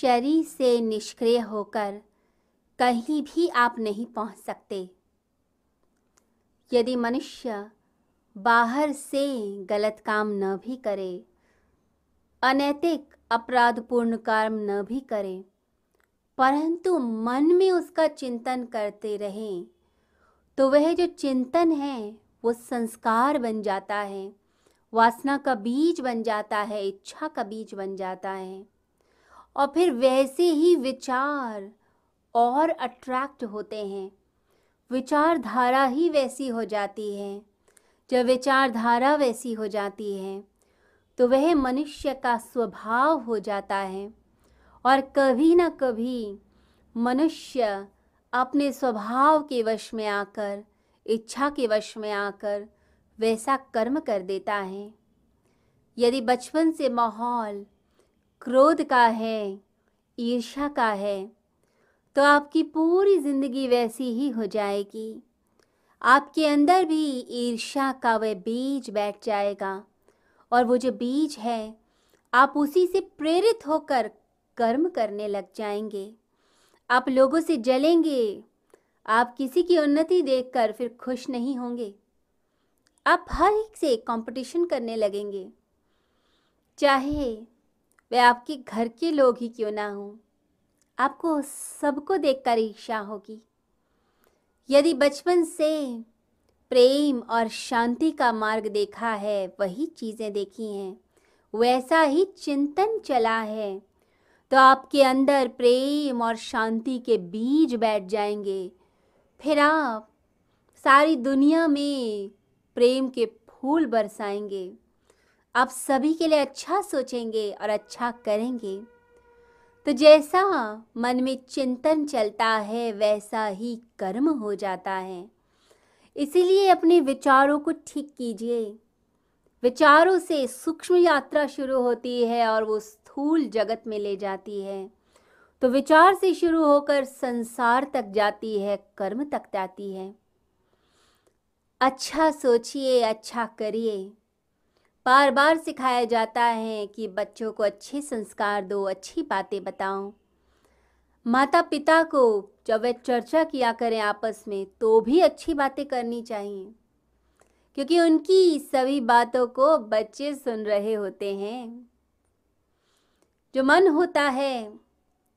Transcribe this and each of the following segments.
शरीर से निष्क्रिय होकर कहीं भी आप नहीं पहुँच सकते। यदि मनुष्य बाहर से गलत काम न भी करे, अनैतिक अपराधपूर्ण कर्म न भी करे, परंतु मन में उसका चिंतन करते रहें तो वह जो चिंतन है, वो संस्कार बन जाता है, वासना का बीज बन जाता है, इच्छा का बीज बन जाता है। और फिर वैसे ही विचार और अट्रैक्ट होते हैं। विचारधारा ही वैसी हो जाती है। जब विचारधारा वैसी हो जाती है तो वह मनुष्य का स्वभाव हो जाता है और कभी ना कभी मनुष्य अपने स्वभाव के वश में आकर, इच्छा के वश में आकर वैसा कर्म कर देता है। यदि बचपन से माहौल क्रोध का है, ईर्ष्या का है तो आपकी पूरी ज़िंदगी वैसी ही हो जाएगी। आपके अंदर भी ईर्ष्या का वह बीज बैठ जाएगा और वो जो बीज है, आप उसी से प्रेरित होकर कर्म करने लग जाएँगे। आप लोगों से जलेंगे, आप किसी की उन्नति देखकर फिर खुश नहीं होंगे। आप हर एक से कंपटीशन करने लगेंगे। चाहे वे आपके घर के लोग ही क्यों ना हों? आपको सबको देखकर ईर्षा होगी। यदि बचपन से प्रेम और शांति का मार्ग देखा है, वही चीज़ें देखी हैं, वैसा ही चिंतन चला है तो आपके अंदर प्रेम और शांति के बीज बैठ जाएँगे। फिर आप सारी दुनिया में प्रेम के फूल बरसाएँगे। आप सभी के लिए अच्छा सोचेंगे और अच्छा करेंगे। तो जैसा मन में चिंतन चलता है, वैसा ही कर्म हो जाता है। इसीलिए अपने विचारों को ठीक कीजिए। विचारों से सूक्ष्म यात्रा शुरू होती है और वो स्थूल जगत में ले जाती है। तो विचार से शुरू होकर संसार तक जाती है, कर्म तक जाती है। अच्छा सोचिए अच्छा करिए। बार बार सिखाया जाता है कि बच्चों को अच्छे संस्कार दो, अच्छी बातें बताओ। माता पिता को जब वे चर्चा किया करें आपस में तो भी अच्छी बातें करनी चाहिए। क्योंकि उनकी सभी बातों को बच्चे सुन रहे होते हैं। जो मन होता है,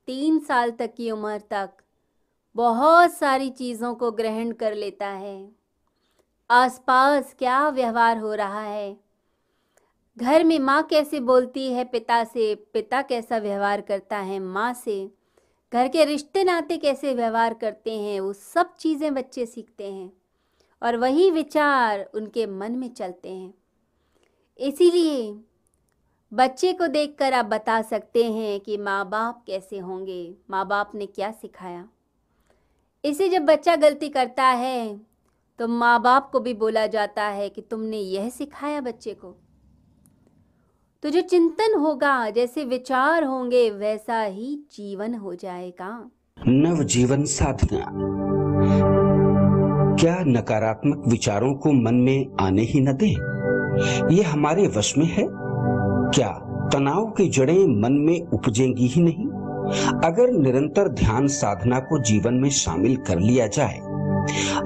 तीन साल तक की उम्र तक बहुत सारी चीज़ों को ग्रहण कर लेता है। आसपास क्या व्यवहार हो रहा है घर में माँ कैसे बोलती है, पिता से, पिता कैसा व्यवहार करता है, माँ से? घर के रिश्ते नाते कैसे व्यवहार करते हैं, वो सब चीज़ें बच्चे सीखते हैं और वही विचार उनके मन में चलते हैं। इसीलिए बच्चे को देखकर आप बता सकते हैं कि माँ बाप कैसे होंगे माँ बाप ने क्या सिखाया। इसे जब बच्चा गलती करता है तो माँ बाप को भी बोला जाता है कि तुमने यह सिखाया बच्चे को। तो जो चिंतन होगा, जैसे विचार होंगे, वैसा ही जीवन हो जाएगा। नव जीवन साधना। क्या नकारात्मक विचारों को मन में आने ही न दे? ये हमारे वश में है। क्या तनाव की जड़ें मन में उपजेंगी ही नहीं? अगर निरंतर ध्यान साधना को जीवन में शामिल कर लिया जाए,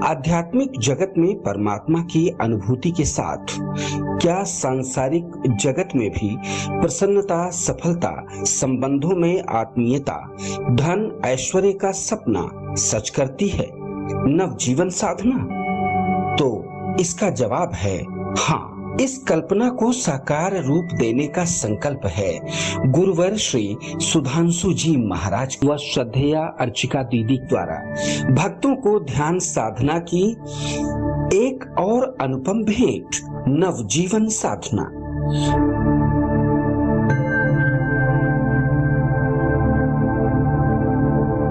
आध्यात्मिक जगत में परमात्मा की अनुभूति के साथ क्या सांसारिक जगत में भी प्रसन्नता, सफलता, संबंधों में आत्मीयता, धन, ऐश्वर्य का सपना सच करती है? नव जीवन साधना? तो इसका जवाब है हाँ इस कल्पना को साकार रूप देने का संकल्प है। गुरुवर श्री सुधांशु जी महाराज व श्रद्धेया अर्चिका दीदी द्वारा भक्तों को ध्यान साधना की एक और अनुपम भेंट नव जीवन साधना।